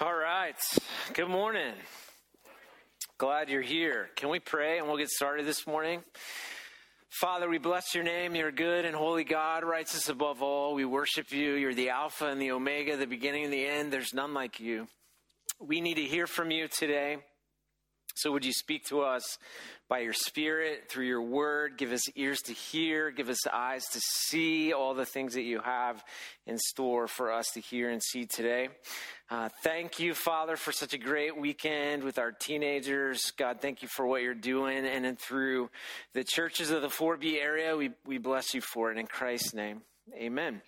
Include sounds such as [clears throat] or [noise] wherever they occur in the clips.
All right. Good morning. Glad you're here. Can we pray and we'll get started this morning? Father, we bless your name. You're good and holy God, righteous above all. We worship you. You're the Alpha and the Omega, the beginning and the end. There's none like you. We need to hear from you today. So would you speak to us by your Spirit, through your word? Give us ears to hear, give us eyes to see all the things that you have in store for us to hear and see today. Uh, thank you, Father, for such a great weekend with our teenagers. God, thank you for what you're doing and, and through the churches of the 4B area. We, we bless you for it in Christ's name. Amen.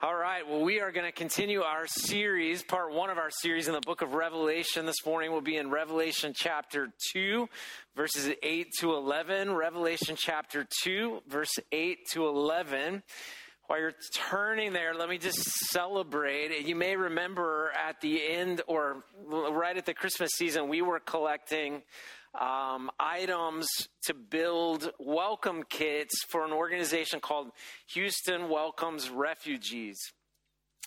All right. Well, we are going to continue our series. Part one of our series in the book of Revelation this morning will be in Revelation chapter 2, verses 8 to 11. Revelation chapter 2, verse 8 to 11. While you're turning there, let me just celebrate. You may remember at the end or right at the Christmas season, we were collecting um, items to build welcome kits for an organization called Houston Welcomes Refugees.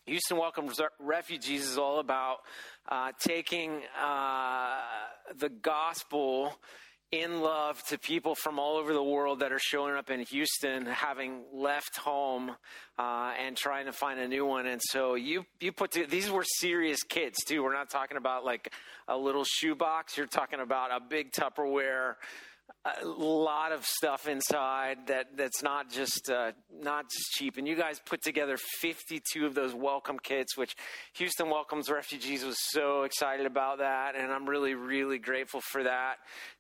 Houston Welcomes Refugees is all about uh, taking uh, the gospel in love to people from all over the world that are showing up in Houston, having left home uh, and trying to find a new one. And so you you put to, these were serious kits too. We're not talking about like a little shoebox. You're talking about a big Tupperware a lot of stuff inside that that's not just uh, not just cheap. And you guys put together 52 of those welcome kits, which Houston Welcomes Refugees was so excited about that, and I'm really really grateful for that.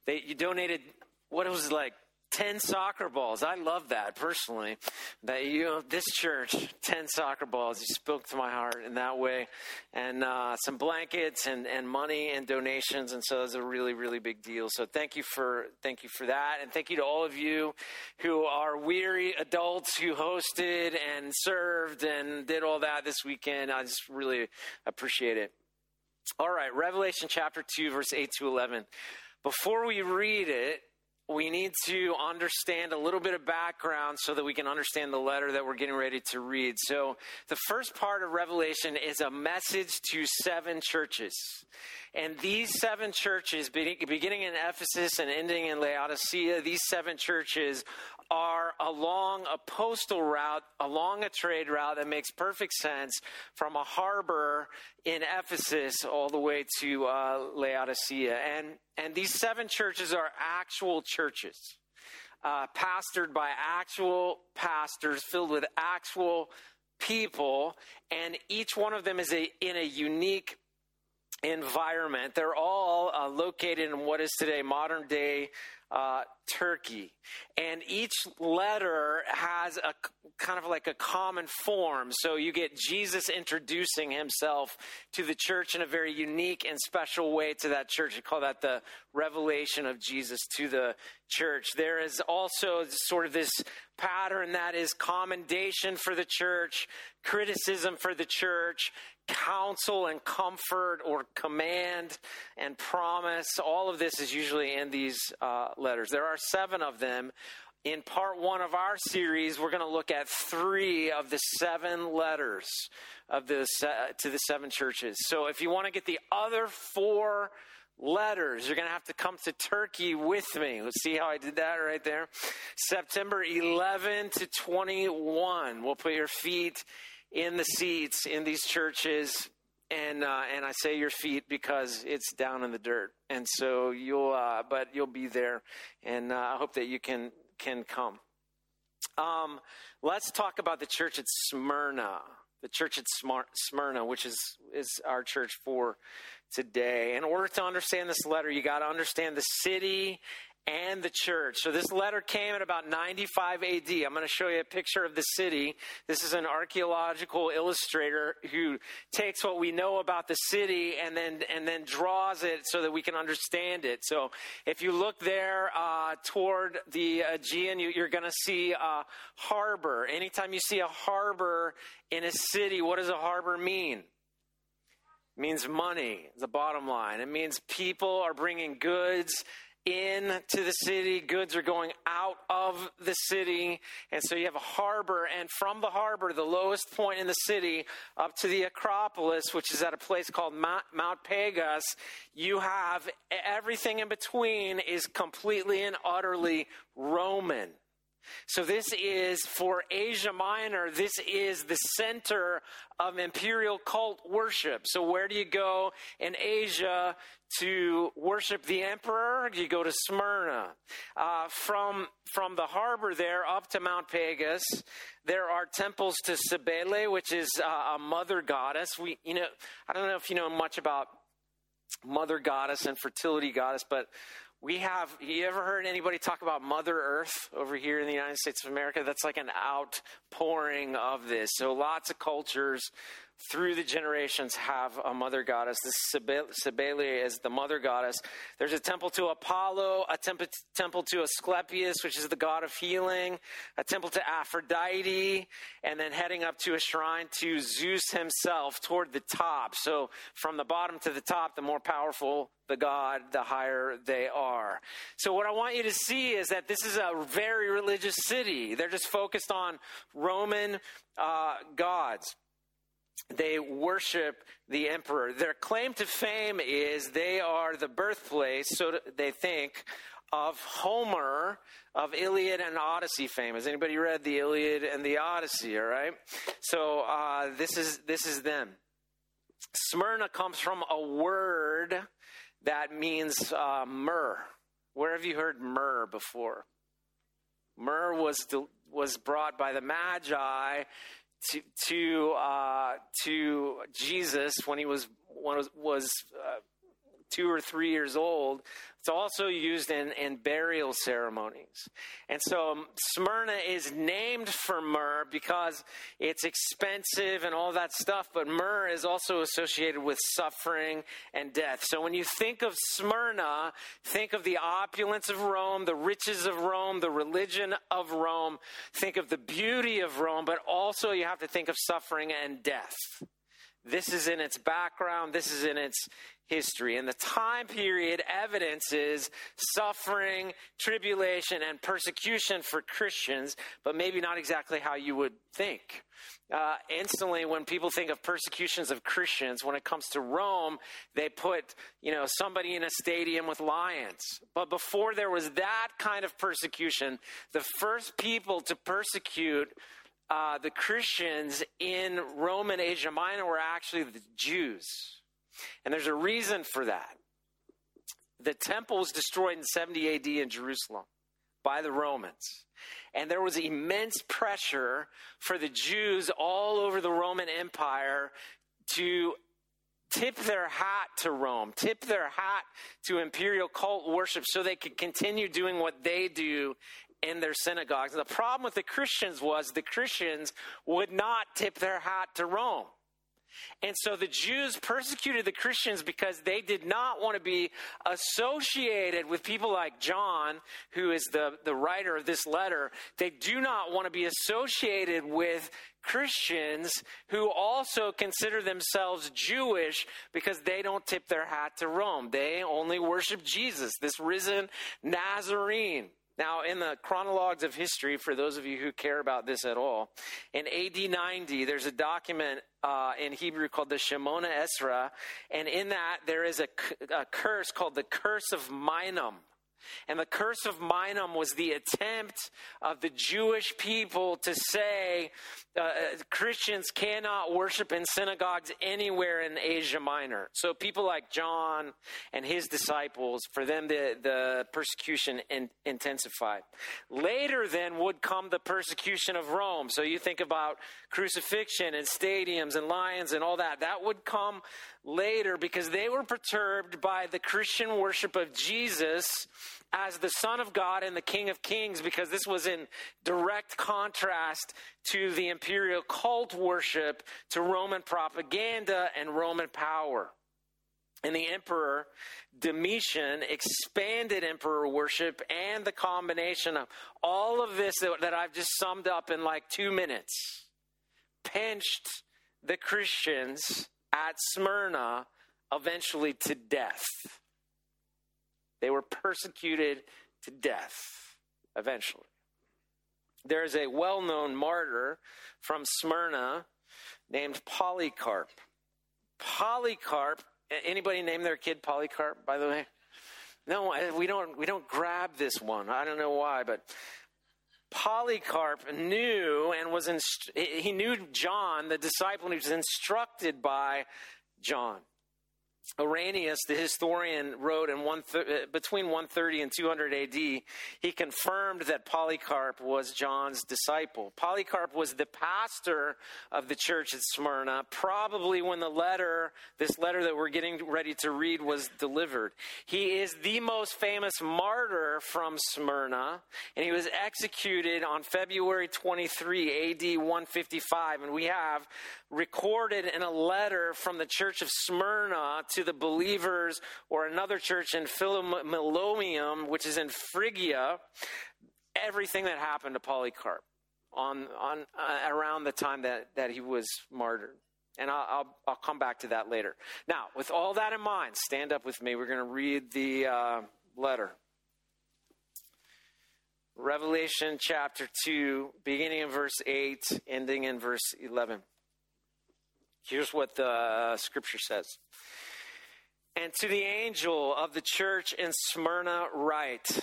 They you donated what it was like 10 soccer balls. I love that personally. That you, know, this church, 10 soccer balls. You spoke to my heart in that way. And uh, some blankets and, and money and donations. And so it's a really, really big deal. So thank you for, thank you for that. And thank you to all of you who are weary adults who hosted and served and did all that this weekend. I just really appreciate it. All right. Revelation chapter 2, verse 8 to 11. Before we read it, we need to understand a little bit of background so that we can understand the letter that we're getting ready to read. So, the first part of Revelation is a message to seven churches. And these seven churches, beginning in Ephesus and ending in Laodicea, these seven churches are along a postal route, along a trade route that makes perfect sense from a harbor in Ephesus all the way to uh, Laodicea. And, and these seven churches are actual churches, uh, pastored by actual pastors, filled with actual people, and each one of them is a, in a unique environment. They're all uh, located in what is today modern day uh, Turkey. And each letter has a kind of like a common form. So you get Jesus introducing himself to the church in a very unique and special way to that church. We call that the revelation of Jesus to the church. There is also sort of this pattern that is commendation for the church, criticism for the church, counsel and comfort or command and promise. All of this is usually in these uh, letters. There are seven of them. In part one of our series, we're going to look at three of the seven letters of the, to the seven churches. So if you want to get the other four letters. You're going to have to come to Turkey with me. Let's see how I did that right there. September 11 to 21. We'll put your feet in the seats in these churches. And uh, and I say your feet because it's down in the dirt, and so you'll uh, but you'll be there, and uh, I hope that you can can come. Um, let's talk about the church at Smyrna, the church at Smyrna, which is is our church for today. In order to understand this letter, you got to understand the city and the church. So this letter came at about 95 AD. I'm going to show you a picture of the city. This is an archaeological illustrator who takes what we know about the city and then and then draws it so that we can understand it. So if you look there uh, toward the Aegean, you, are going to see a harbor. Anytime you see a harbor in a city, what does a harbor mean? It means money, the bottom line. It means people are bringing goods into the city, goods are going out of the city. And so you have a harbor, and from the harbor, the lowest point in the city, up to the Acropolis, which is at a place called Mount, Mount Pagus, you have everything in between is completely and utterly Roman. So, this is for Asia Minor, this is the center of imperial cult worship. So, where do you go in Asia to worship the emperor? You go to Smyrna. Uh, from, from the harbor there up to Mount Pagus, there are temples to Cybele, which is uh, a mother goddess. We, you know, I don't know if you know much about mother goddess and fertility goddess, but we have you ever heard anybody talk about mother earth over here in the united states of america that's like an outpouring of this so lots of cultures through the generations have a mother goddess. This Cybele is the mother goddess. There's a temple to Apollo, a temple, temple to Asclepius, which is the god of healing, a temple to Aphrodite, and then heading up to a shrine to Zeus himself toward the top. So from the bottom to the top, the more powerful the god, the higher they are. So what I want you to see is that this is a very religious city. They're just focused on Roman uh, gods they worship the emperor. Their claim to fame is they are the birthplace, so they think, of Homer of Iliad and Odyssey fame. Has anybody read the Iliad and the Odyssey? All right, so uh, this is this is them. Smyrna comes from a word that means uh, myrrh. Where have you heard myrrh before? Myrrh was was brought by the Magi to to uh, to Jesus when he was was, was uh, two or three years old. It's also used in, in burial ceremonies. And so um, Smyrna is named for myrrh because it's expensive and all that stuff, but myrrh is also associated with suffering and death. So when you think of Smyrna, think of the opulence of Rome, the riches of Rome, the religion of Rome, think of the beauty of Rome, but also you have to think of suffering and death. This is in its background, this is in its history. And the time period evidences suffering, tribulation, and persecution for Christians, but maybe not exactly how you would think. Uh, instantly, when people think of persecutions of Christians, when it comes to Rome, they put, you know, somebody in a stadium with lions. But before there was that kind of persecution, the first people to persecute uh, the Christians in Roman Asia Minor were actually the Jews. And there's a reason for that. The temple was destroyed in 70 AD in Jerusalem by the Romans. And there was immense pressure for the Jews all over the Roman Empire to tip their hat to Rome, tip their hat to imperial cult worship so they could continue doing what they do in their synagogues. And the problem with the Christians was the Christians would not tip their hat to Rome. And so the Jews persecuted the Christians because they did not want to be associated with people like John, who is the, the writer of this letter. They do not want to be associated with Christians who also consider themselves Jewish because they don't tip their hat to Rome. They only worship Jesus, this risen Nazarene. Now, in the chronologues of history, for those of you who care about this at all, in AD 90, there's a document uh, in Hebrew called the Shemoneh Esreh, and in that there is a, a curse called the Curse of Minim. And the curse of Minim was the attempt of the Jewish people to say uh, Christians cannot worship in synagogues anywhere in Asia Minor. So people like John and his disciples, for them the, the persecution in, intensified. Later then would come the persecution of Rome. So you think about crucifixion and stadiums and lions and all that. That would come later because they were perturbed by the Christian worship of Jesus as the Son of God and the King of Kings because this was in direct contrast to the imperial cult worship, to Roman propaganda and Roman power. And the emperor Domitian expanded emperor worship and the combination of all of this that I've just summed up in like two minutes pinched the Christians at Smyrna eventually to death. They were persecuted to death eventually. There is a well known martyr from Smyrna named Polycarp. Polycarp, anybody name their kid Polycarp, by the way? No, uh, we don't, we don't grab this one. I don't know why, but Polycarp knew and was, inst- he knew John, the disciple, and he was instructed by John. Irenaeus, the historian, wrote in one th- uh, between 130 and 200 AD, he confirmed that Polycarp was John's disciple. Polycarp was the pastor of the church at Smyrna, probably when the letter, this letter that we're getting ready to read, was delivered. He is the most famous martyr from Smyrna, and he was executed on February 23 AD 155. And we have recorded in a letter from the church of Smyrna to the believers, or another church in Philomelium, which is in Phrygia, everything that happened to Polycarp on, on uh, around the time that, that he was martyred. And I'll, I'll, I'll, come back to that later. Now, with all that in mind, stand up with me. We're going to read the uh, letter. Revelation chapter 2, beginning in verse 8, ending in verse 11. Here's what the uh, scripture says. And to the angel of the church in Smyrna, write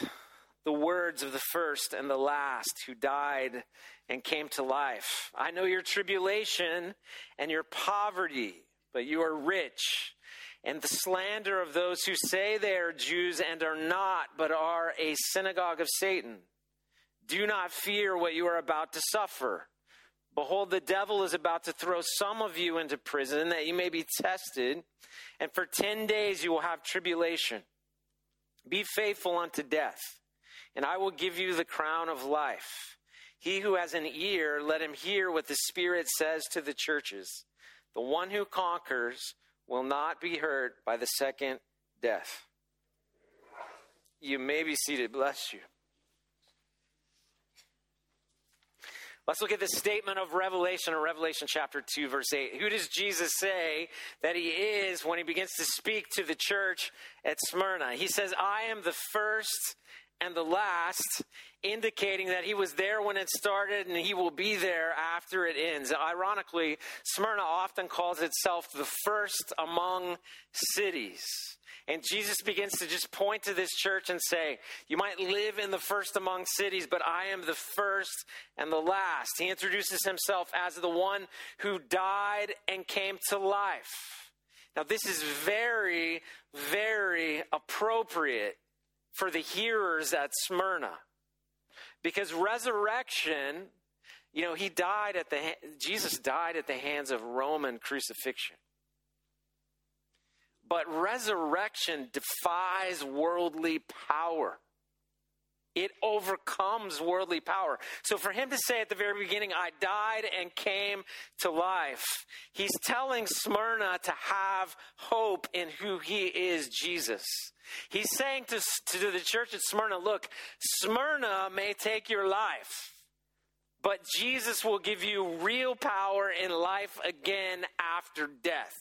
the words of the first and the last who died and came to life. I know your tribulation and your poverty, but you are rich, and the slander of those who say they are Jews and are not, but are a synagogue of Satan. Do not fear what you are about to suffer. Behold, the devil is about to throw some of you into prison that you may be tested, and for 10 days you will have tribulation. Be faithful unto death, and I will give you the crown of life. He who has an ear, let him hear what the Spirit says to the churches. The one who conquers will not be hurt by the second death. You may be seated. Bless you. Let's look at the statement of Revelation in Revelation chapter 2, verse 8. Who does Jesus say that he is when he begins to speak to the church at Smyrna? He says, I am the first and the last, indicating that he was there when it started and he will be there after it ends. Ironically, Smyrna often calls itself the first among cities. And Jesus begins to just point to this church and say, You might live in the first among cities, but I am the first and the last. He introduces himself as the one who died and came to life. Now, this is very, very appropriate for the hearers at Smyrna. Because resurrection, you know, he died at the, Jesus died at the hands of Roman crucifixion. But resurrection defies worldly power. It overcomes worldly power. So for him to say at the very beginning, I died and came to life, he's telling Smyrna to have hope in who he is, Jesus. He's saying to, to the church at Smyrna, look, Smyrna may take your life, but Jesus will give you real power in life again after death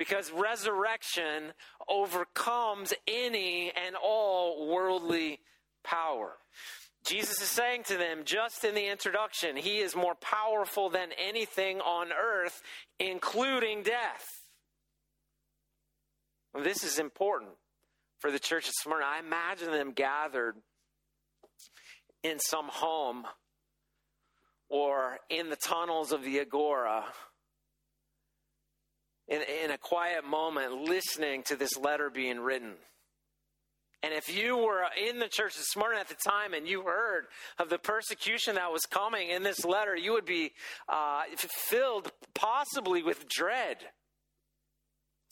because resurrection overcomes any and all worldly power. Jesus is saying to them, just in the introduction, he is more powerful than anything on earth, including death. This is important for the church of Smyrna. I imagine them gathered in some home or in the tunnels of the Agora in, in a quiet moment listening to this letter being written. And if you were in the church this morning at the time and you heard of the persecution that was coming in this letter, you would be uh, filled possibly with dread.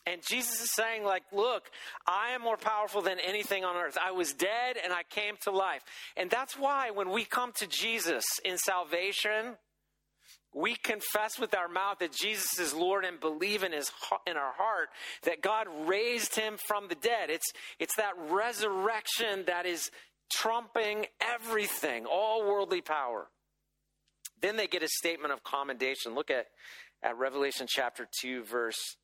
And Jesus is saying, like, look, I am more powerful than anything on earth. I was dead and I came to life. And that's why when we come to Jesus in salvation, we confess with our mouth that Jesus is Lord and believe in his in our heart that God raised him from the dead. It's it's that resurrection that is trumping everything, all worldly power. Then they get a statement of commendation. Look at at Revelation chapter 2 verse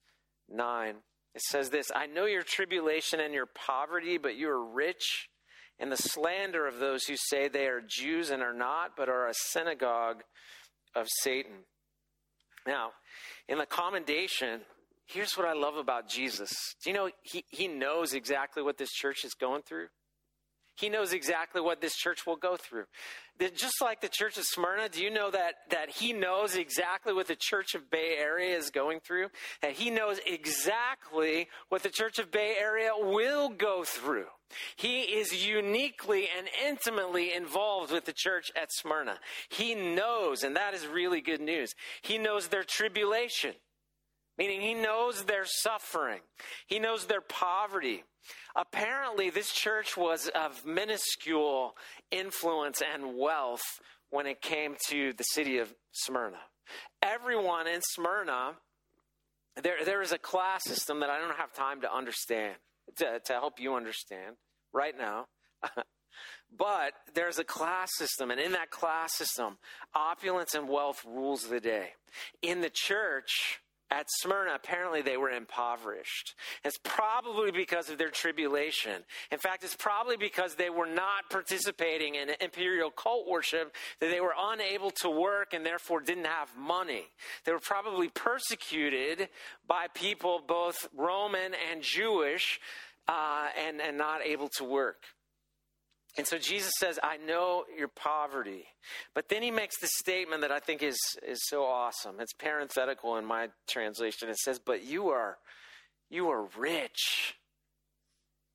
9. It says this I know your tribulation and your poverty, but you are rich, and the slander of those who say they are Jews and are not, but are a synagogue of Satan. Now, in the commendation, here's what I love about Jesus. Do you know he, he knows exactly what this church is going through? He knows exactly what this church will go through. Just like the church of Smyrna, do you know that, that he knows exactly what the church of Bay Area is going through? That he knows exactly what the church of Bay Area will go through. He is uniquely and intimately involved with the church at Smyrna. He knows, and that is really good news. He knows their tribulation, meaning he knows their suffering. He knows their poverty. Apparently, this church was of minuscule influence and wealth when it came to the city of Smyrna. Everyone in Smyrna, there, there is a class system that I don't have time to understand, to, to help you understand right now. [laughs] but there's a class system, and in that class system, opulence and wealth rules the day. In the church, at Smyrna, apparently they were impoverished. It's probably because of their tribulation. In fact, it's probably because they were not participating in imperial cult worship that they were unable to work and therefore didn't have money. They were probably persecuted by people, both Roman and Jewish, uh, and, and not able to work. And so Jesus says, I know your poverty. But then he makes the statement that I think is, is so awesome. It's parenthetical in my translation. It says, But you are you are rich.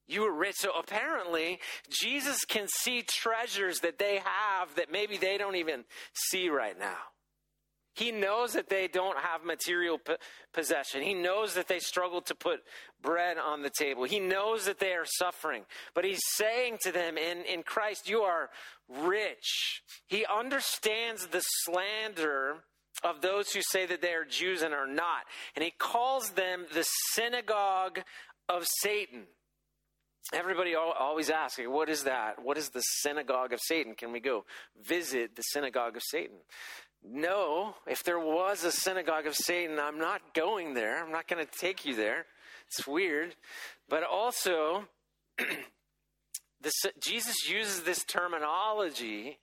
You are rich. So apparently, Jesus can see treasures that they have that maybe they don't even see right now. He knows that they don't have material possession. He knows that they struggle to put bread on the table. He knows that they are suffering. But he's saying to them, in, in Christ, you are rich. He understands the slander of those who say that they are Jews and are not. And he calls them the synagogue of Satan. Everybody always asks, what is that? What is the synagogue of Satan? Can we go visit the synagogue of Satan? No, if there was a synagogue of Satan, I'm not going there. I'm not going to take you there. It's weird. But also, [clears throat] this, Jesus uses this terminology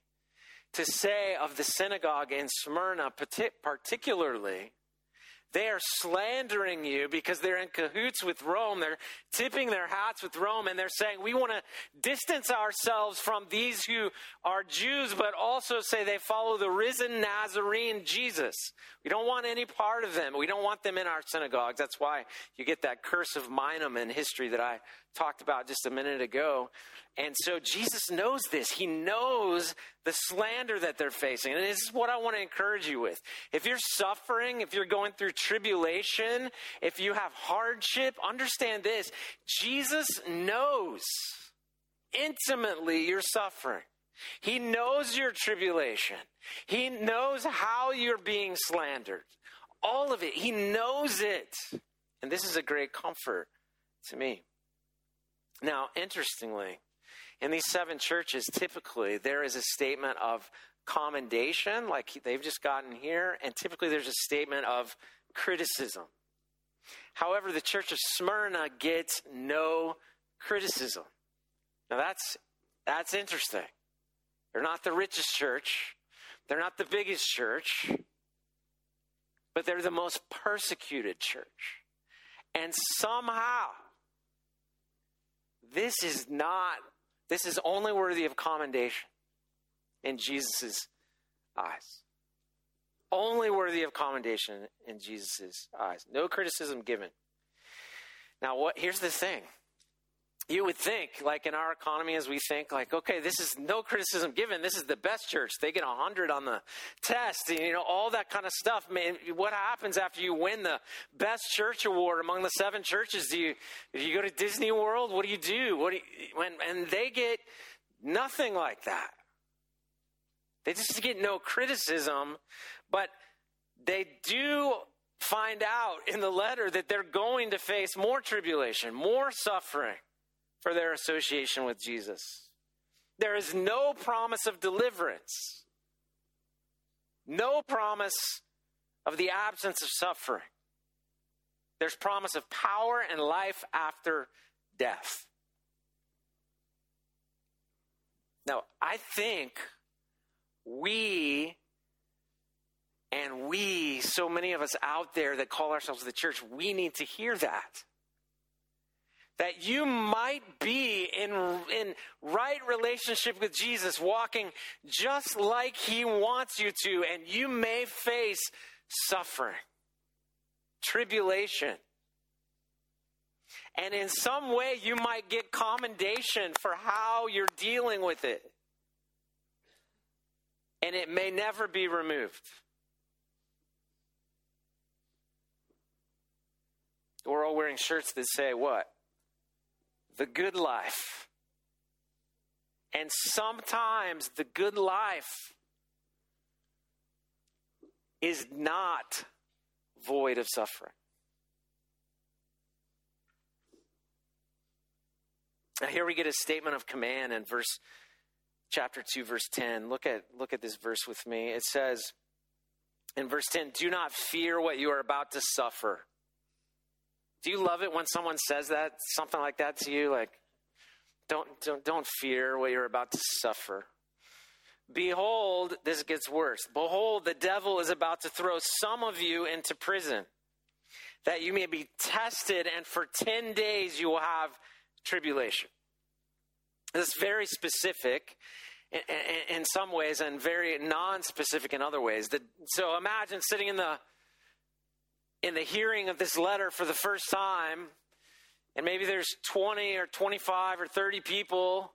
to say of the synagogue in Smyrna, particularly, they are slandering you because they're in cahoots with Rome. They're tipping their hats with Rome and they're saying, we want to distance ourselves from these who are Jews, but also say they follow the risen Nazarene Jesus. We don't want any part of them. We don't want them in our synagogues. That's why you get that curse of Minim in history that I talked about just a minute ago. And so Jesus knows this. He knows the slander that they're facing. And this is what I want to encourage you with. If you're suffering, if you're going through tribulation, if you have hardship, understand this. Jesus knows intimately your suffering. He knows your tribulation. He knows how you're being slandered. All of it. He knows it. And this is a great comfort to me. Now, interestingly, in these seven churches, typically there is a statement of commendation, like they've just gotten here, and typically there's a statement of criticism. However, the church of Smyrna gets no criticism. Now that's that's interesting. They're not the richest church. They're not the biggest church. But they're the most persecuted church. And somehow this is not this is only worthy of commendation in Jesus' eyes. Only worthy of commendation in Jesus' eyes. No criticism given. Now, what? Here's the thing. You would think, like in our economy, as we think, like, okay, this is no criticism given. This is the best church. They get a hundred on the test, and, you know, all that kind of stuff. Man, what happens after you win the best church award among the seven churches? Do you, do you go to Disney World? What do you do? What do you, when, and they get nothing like that. They just get no criticism, but they do find out in the letter that they're going to face more tribulation, more suffering for their association with Jesus. There is no promise of deliverance, no promise of the absence of suffering. There's promise of power and life after death. Now, I think we and we, so many of us out there that call ourselves the church, we need to hear that. That you might be in, in right relationship with Jesus, walking just like He wants you to, and you may face suffering, tribulation. And in some way, you might get commendation for how you're dealing with it. And it may never be removed. We're all wearing shirts that say what? The good life. And sometimes the good life is not void of suffering. Now here we get a statement of command in verse chapter 2 verse 10. Look at look at this verse with me. It says in verse 10, "Do not fear what you are about to suffer." Do you love it when someone says that, something like that to you? Like, don't, don't, don't fear what you're about to suffer. Behold, this gets worse. Behold, the devil is about to throw some of you into prison, that you may be tested, and for 10 days you will have tribulation. This is very specific in, in, in some ways and very non specific in other ways. The, so imagine sitting in the in the hearing of this letter for the first time, and maybe there's 20 or 25 or 30 people,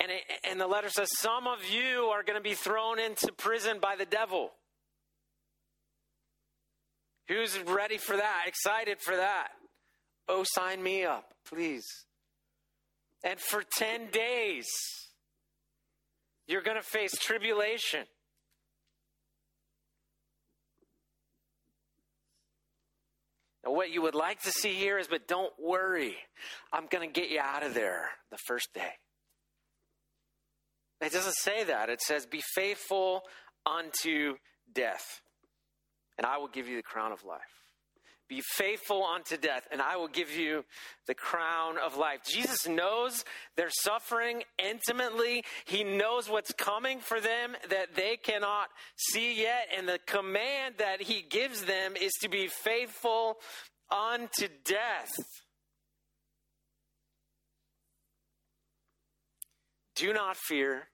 and, it, and the letter says, Some of you are going to be thrown into prison by the devil. Who's ready for that? Excited for that? Oh, sign me up, please. And for 10 days, you're going to face tribulation. What you would like to see here is, but don't worry, I'm going to get you out of there the first day. It doesn't say that. It says, be faithful unto death, and I will give you the crown of life. Be faithful unto death, and I will give you the crown of life. Jesus knows their suffering intimately. He knows what's coming for them that they cannot see yet. And the command that he gives them is to be faithful unto death. Do not fear,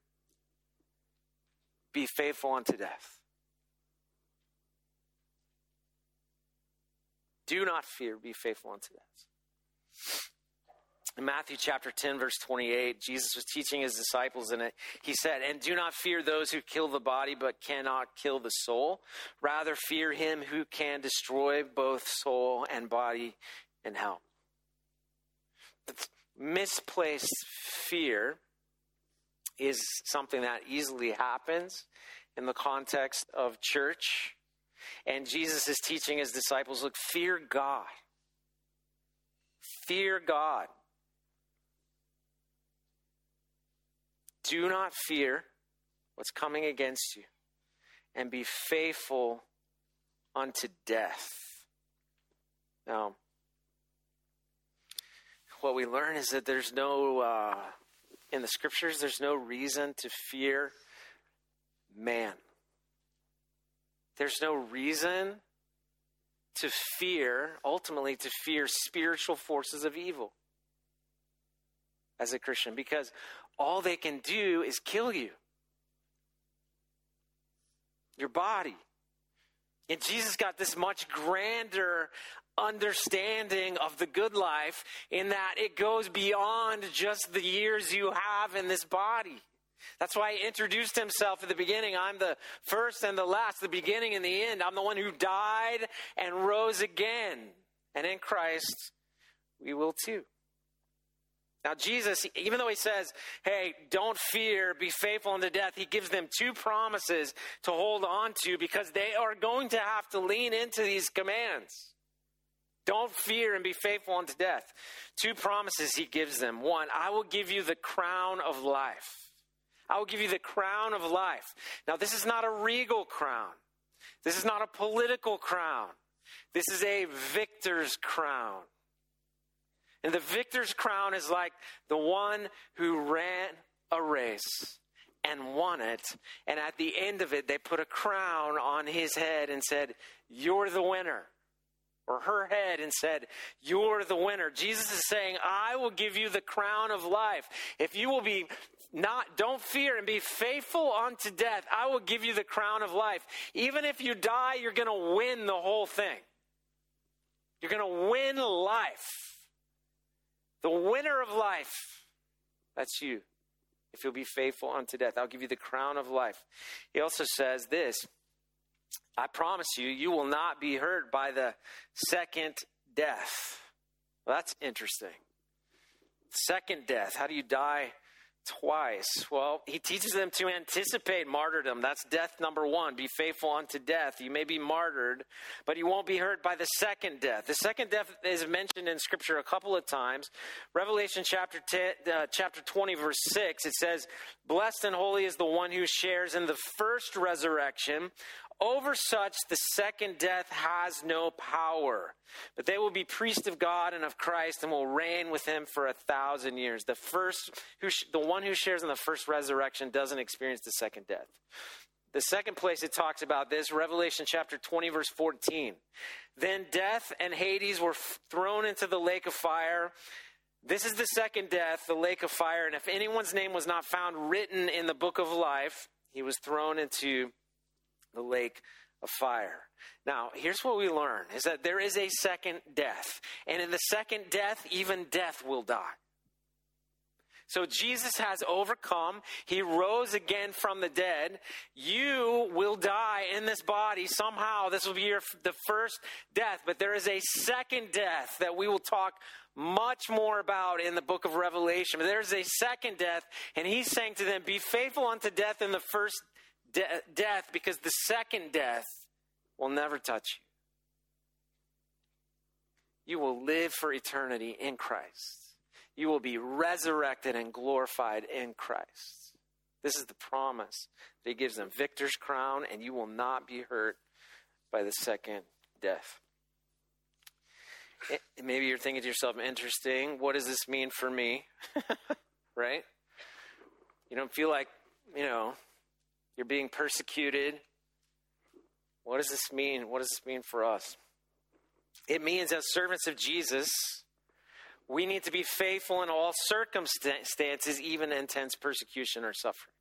be faithful unto death. Do not fear, be faithful unto death. In Matthew chapter 10, verse 28, Jesus was teaching his disciples in it. He said, And do not fear those who kill the body but cannot kill the soul. Rather, fear him who can destroy both soul and body in hell. Misplaced fear is something that easily happens in the context of church and Jesus is teaching his disciples look, fear God. Fear God. Do not fear what's coming against you, and be faithful unto death. Now, what we learn is that there's no, uh, in the scriptures, there's no reason to fear man. There's no reason to fear, ultimately, to fear spiritual forces of evil as a Christian because all they can do is kill you, your body. And Jesus got this much grander understanding of the good life in that it goes beyond just the years you have in this body. That's why he introduced himself at the beginning. I'm the first and the last, the beginning and the end. I'm the one who died and rose again. And in Christ, we will too. Now, Jesus, even though he says, hey, don't fear, be faithful unto death, he gives them two promises to hold on to because they are going to have to lean into these commands. Don't fear and be faithful unto death. Two promises he gives them. One, I will give you the crown of life. I will give you the crown of life. Now, this is not a regal crown. This is not a political crown. This is a victor's crown. And the victor's crown is like the one who ran a race and won it. And at the end of it, they put a crown on his head and said, You're the winner. Or her head and said, You're the winner. Jesus is saying, I will give you the crown of life. If you will be not, don't fear and be faithful unto death, I will give you the crown of life. Even if you die, you're going to win the whole thing. You're going to win life. The winner of life. That's you. If you'll be faithful unto death, I'll give you the crown of life. He also says this I promise you, you will not be hurt by the second death. Well, that's interesting. Second death. How do you die twice. Well, he teaches them to anticipate martyrdom. That's death number one. Be faithful unto death. You may be martyred, but you won't be hurt by the second death. The second death is mentioned in Scripture a couple of times. Revelation chapter 10, uh, chapter 20, verse 6, it says, Blessed and holy is the one who shares in the first resurrection. Over such, the second death has no power, but they will be priests of God and of Christ and will reign with him for a thousand years. The first, who, the one who shares in the first resurrection doesn't experience the second death. The second place it talks about this, Revelation chapter 20, verse 14. Then death and Hades were thrown into the lake of fire. This is the second death, the lake of fire. And if anyone's name was not found written in the book of life, he was thrown into the lake of fire. Now, here's what we learn is that there is a second death. And in the second death, even death will die. So Jesus has overcome. He rose again from the dead. You will die in this body somehow. This will be your, the first death, but there is a second death that we will talk much more about in the book of Revelation. But there's a second death, and he's saying to them, Be faithful unto death in the first de- death because the second death will never touch you. You will live for eternity in Christ. You will be resurrected and glorified in Christ. This is the promise that He gives them victor's crown, and you will not be hurt by the second death. It, maybe you're thinking to yourself, interesting, what does this mean for me? [laughs] right? You don't feel like, you know, you're being persecuted. What does this mean? What does this mean for us? It means, as servants of Jesus, we need to be faithful in all circumstances, even intense persecution or suffering.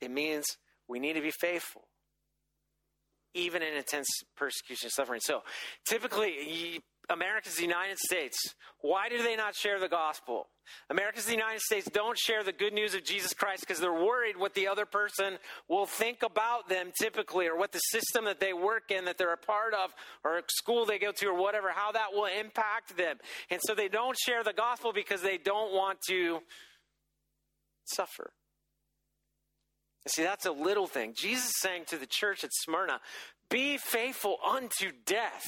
It means we need to be faithful, even in intense persecution and suffering. So, typically, America's the United States. Why do they not share the gospel? America's the United States don't share the good news of Jesus Christ because they're worried what the other person will think about them typically or what the system that they work in that they're a part of or school they go to or whatever how that will impact them. And so they don't share the gospel because they don't want to suffer. See, that's a little thing. Jesus saying to the church at Smyrna, be faithful unto death.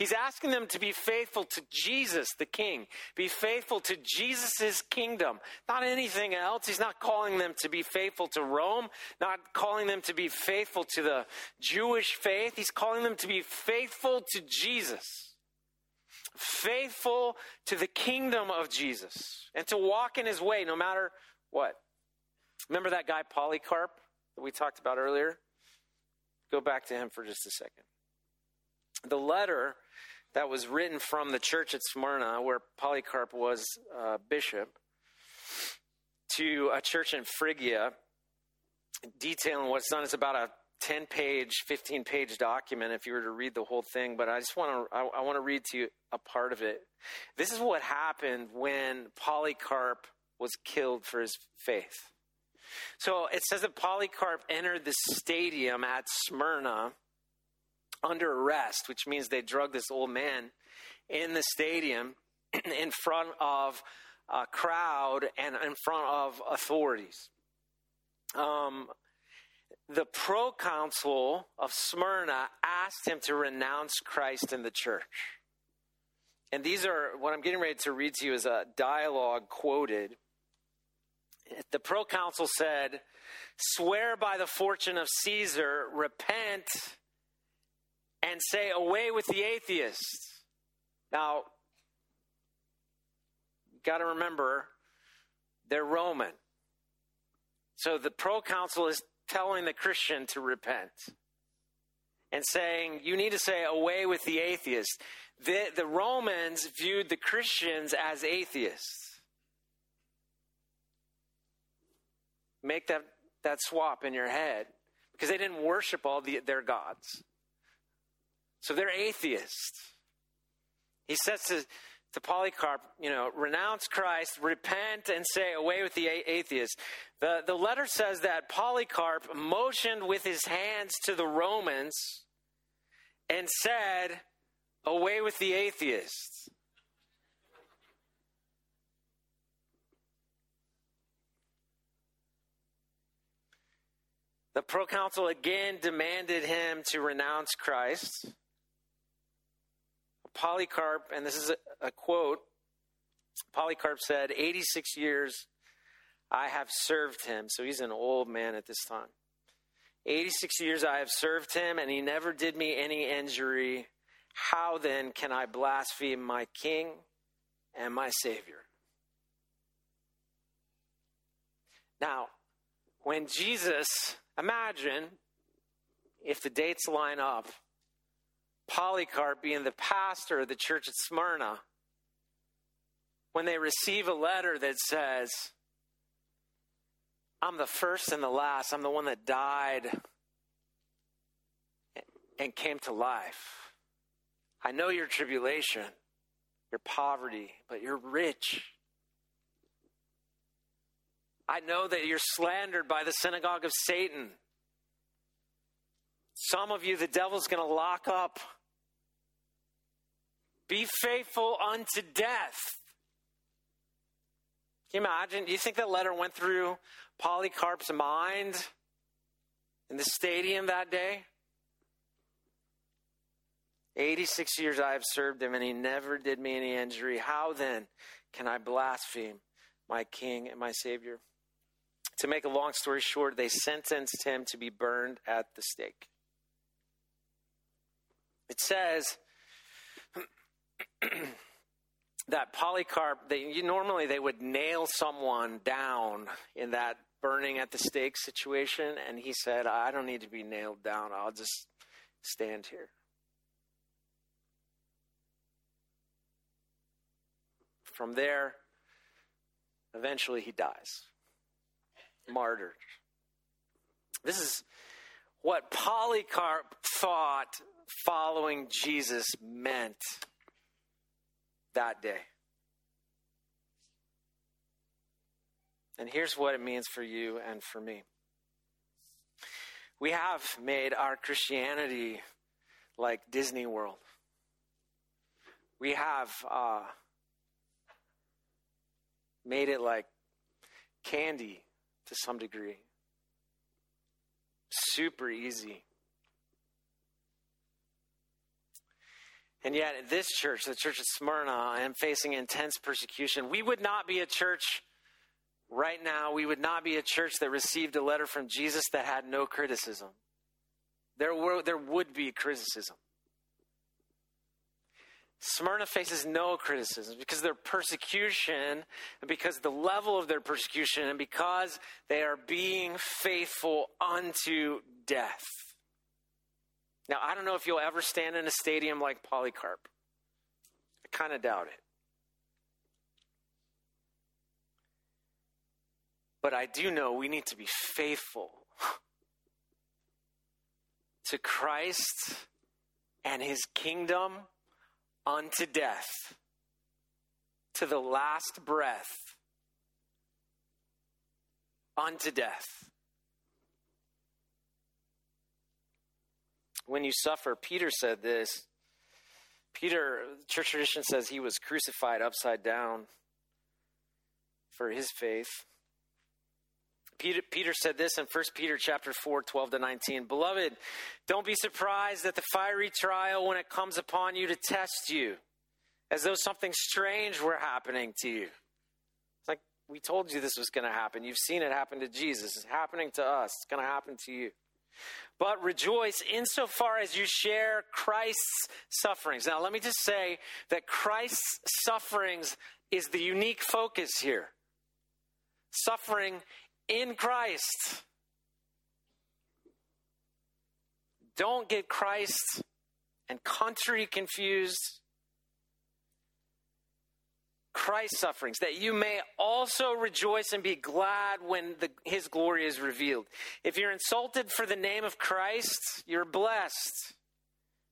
He's asking them to be faithful to Jesus, the King. Be faithful to Jesus' kingdom, not anything else. He's not calling them to be faithful to Rome, not calling them to be faithful to the Jewish faith. He's calling them to be faithful to Jesus, faithful to the kingdom of Jesus, and to walk in his way no matter what. Remember that guy Polycarp that we talked about earlier? Go back to him for just a second. The letter that was written from the church at Smyrna, where Polycarp was uh, bishop, to a church in Phrygia, detailing what's done. It's about a 10 page, 15 page document if you were to read the whole thing, but I just want to, I, I want to read to you a part of it. This is what happened when Polycarp was killed for his faith. So it says that Polycarp entered the stadium at Smyrna under arrest, which means they drug this old man in the stadium [clears throat] in front of a crowd and in front of authorities. Um, the proconsul of Smyrna asked him to renounce Christ in the church. And these are what I'm getting ready to read to you is a dialogue quoted the proconsul said, Swear by the fortune of Caesar, repent, and say, Away with the atheists. Now, got to remember, they're Roman. So the proconsul is telling the Christian to repent and saying, You need to say, Away with the atheists. The, the Romans viewed the Christians as atheists. Make that, that swap in your head because they didn't worship all the, their gods. So they're atheists. He says to, to Polycarp, you know, renounce Christ, repent, and say, away with the atheists. The, the letter says that Polycarp motioned with his hands to the Romans and said, away with the atheists. The proconsul again demanded him to renounce Christ. Polycarp, and this is a, a quote Polycarp said, 86 years I have served him. So he's an old man at this time. 86 years I have served him, and he never did me any injury. How then can I blaspheme my king and my savior? Now, when Jesus, imagine if the dates line up, Polycarp being the pastor of the church at Smyrna, when they receive a letter that says, I'm the first and the last, I'm the one that died and came to life. I know your tribulation, your poverty, but you're rich. I know that you're slandered by the synagogue of Satan. Some of you, the devil's going to lock up. Be faithful unto death. Can you imagine? Do you think that letter went through Polycarp's mind in the stadium that day? 86 years I have served him, and he never did me any injury. How then can I blaspheme my king and my savior? To make a long story short, they sentenced him to be burned at the stake. It says [clears throat] that Polycarp, they, normally they would nail someone down in that burning at the stake situation, and he said, I don't need to be nailed down, I'll just stand here. From there, eventually he dies, martyred. This is what Polycarp thought following Jesus meant that day. And here's what it means for you and for me. We have made our Christianity like Disney World. We have uh, made it like candy to some degree. Super easy. And yet, this church, the church of Smyrna, I am facing intense persecution. We would not be a church right now, we would not be a church that received a letter from Jesus that had no criticism. There, were, there would be criticism. Smyrna faces no criticism because of their persecution, and because the level of their persecution, and because they are being faithful unto death. Now, I don't know if you'll ever stand in a stadium like Polycarp. I kind of doubt it. But I do know we need to be faithful [laughs] to Christ and his kingdom unto death, to the last breath, unto death. When you suffer, Peter said this. Peter, church tradition says he was crucified upside down for his faith. Peter, Peter said this in 1 Peter chapter 4, 12 to 19. Beloved, don't be surprised at the fiery trial when it comes upon you to test you, as though something strange were happening to you. It's like, We told you this was going to happen. You've seen it happen to Jesus. It's happening to us. It's going to happen to you. But rejoice insofar as you share Christ's sufferings. Now, let me just say that Christ's sufferings is the unique focus here. Suffering in Christ. Don't get Christ and country confused. Christ's sufferings, that you may also rejoice and be glad when the, his glory is revealed. If you're insulted for the name of Christ, you're blessed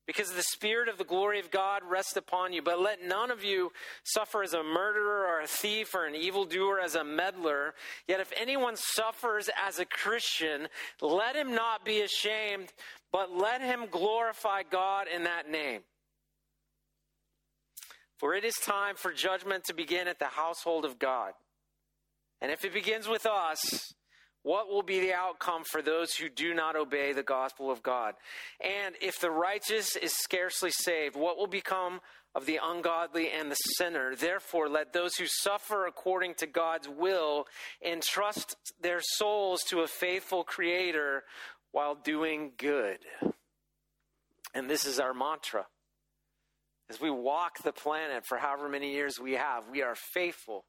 because the Spirit of the glory of God rests upon you. But let none of you suffer as a murderer or a thief or an evildoer, as a meddler. Yet if anyone suffers as a Christian, let him not be ashamed, but let him glorify God in that name. For it is time for judgment to begin at the household of God. And if it begins with us, what will be the outcome for those who do not obey the gospel of God? And if the righteous is scarcely saved, what will become of the ungodly and the sinner? Therefore, let those who suffer according to God's will entrust their souls to a faithful Creator while doing good. And this is our mantra. As we walk the planet for however many years we have, we are faithful.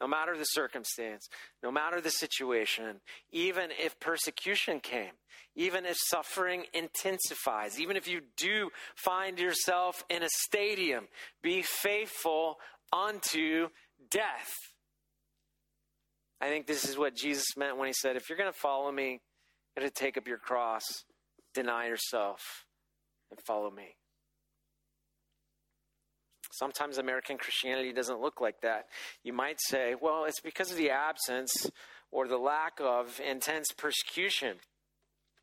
No matter the circumstance, no matter the situation, even if persecution came, even if suffering intensifies, even if you do find yourself in a stadium, be faithful unto death. I think this is what Jesus meant when he said, If you're going to follow me, you got to take up your cross, deny yourself, and follow me. Sometimes American Christianity doesn't look like that. You might say, well, it's because of the absence or the lack of intense persecution.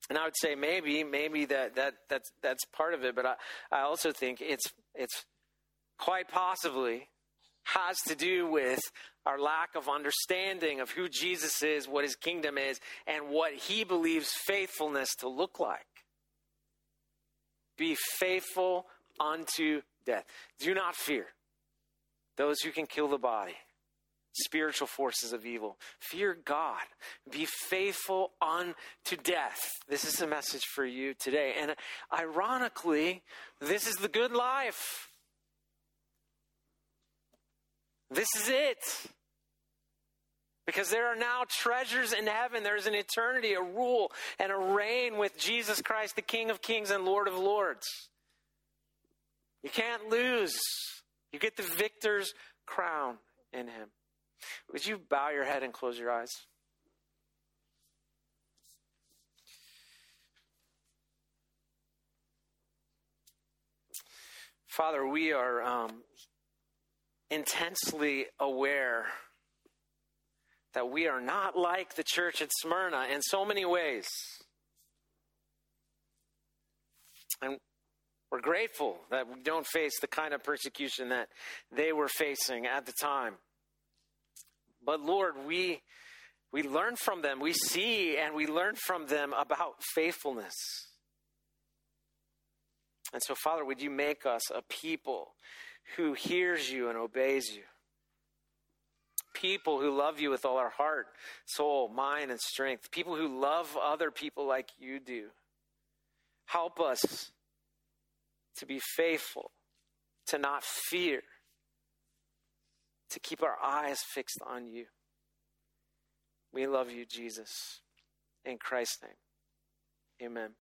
And I would say maybe, maybe that, that that's that's part of it, but I, I also think it's it's quite possibly has to do with our lack of understanding of who Jesus is, what his kingdom is, and what he believes faithfulness to look like. Be faithful unto death. Do not fear those who can kill the body, spiritual forces of evil. Fear God. Be faithful unto death. This is a message for you today. And ironically, this is the good life. This is it. Because there are now treasures in heaven. There's an eternity, a rule, and a reign with Jesus Christ, the King of kings and Lord of lords. You can't lose. You get the victor's crown in him. Would you bow your head and close your eyes? Father, we are um, intensely aware that we are not like the church at Smyrna in so many ways. And we're grateful that we don't face the kind of persecution that they were facing at the time. But Lord, we we learn from them. We see and we learn from them about faithfulness. And so, Father, would you make us a people who hears you and obeys you? People who love you with all our heart, soul, mind, and strength. People who love other people like you do. Help us to be faithful, to not fear, to keep our eyes fixed on you. We love you, Jesus. In Christ's name, amen.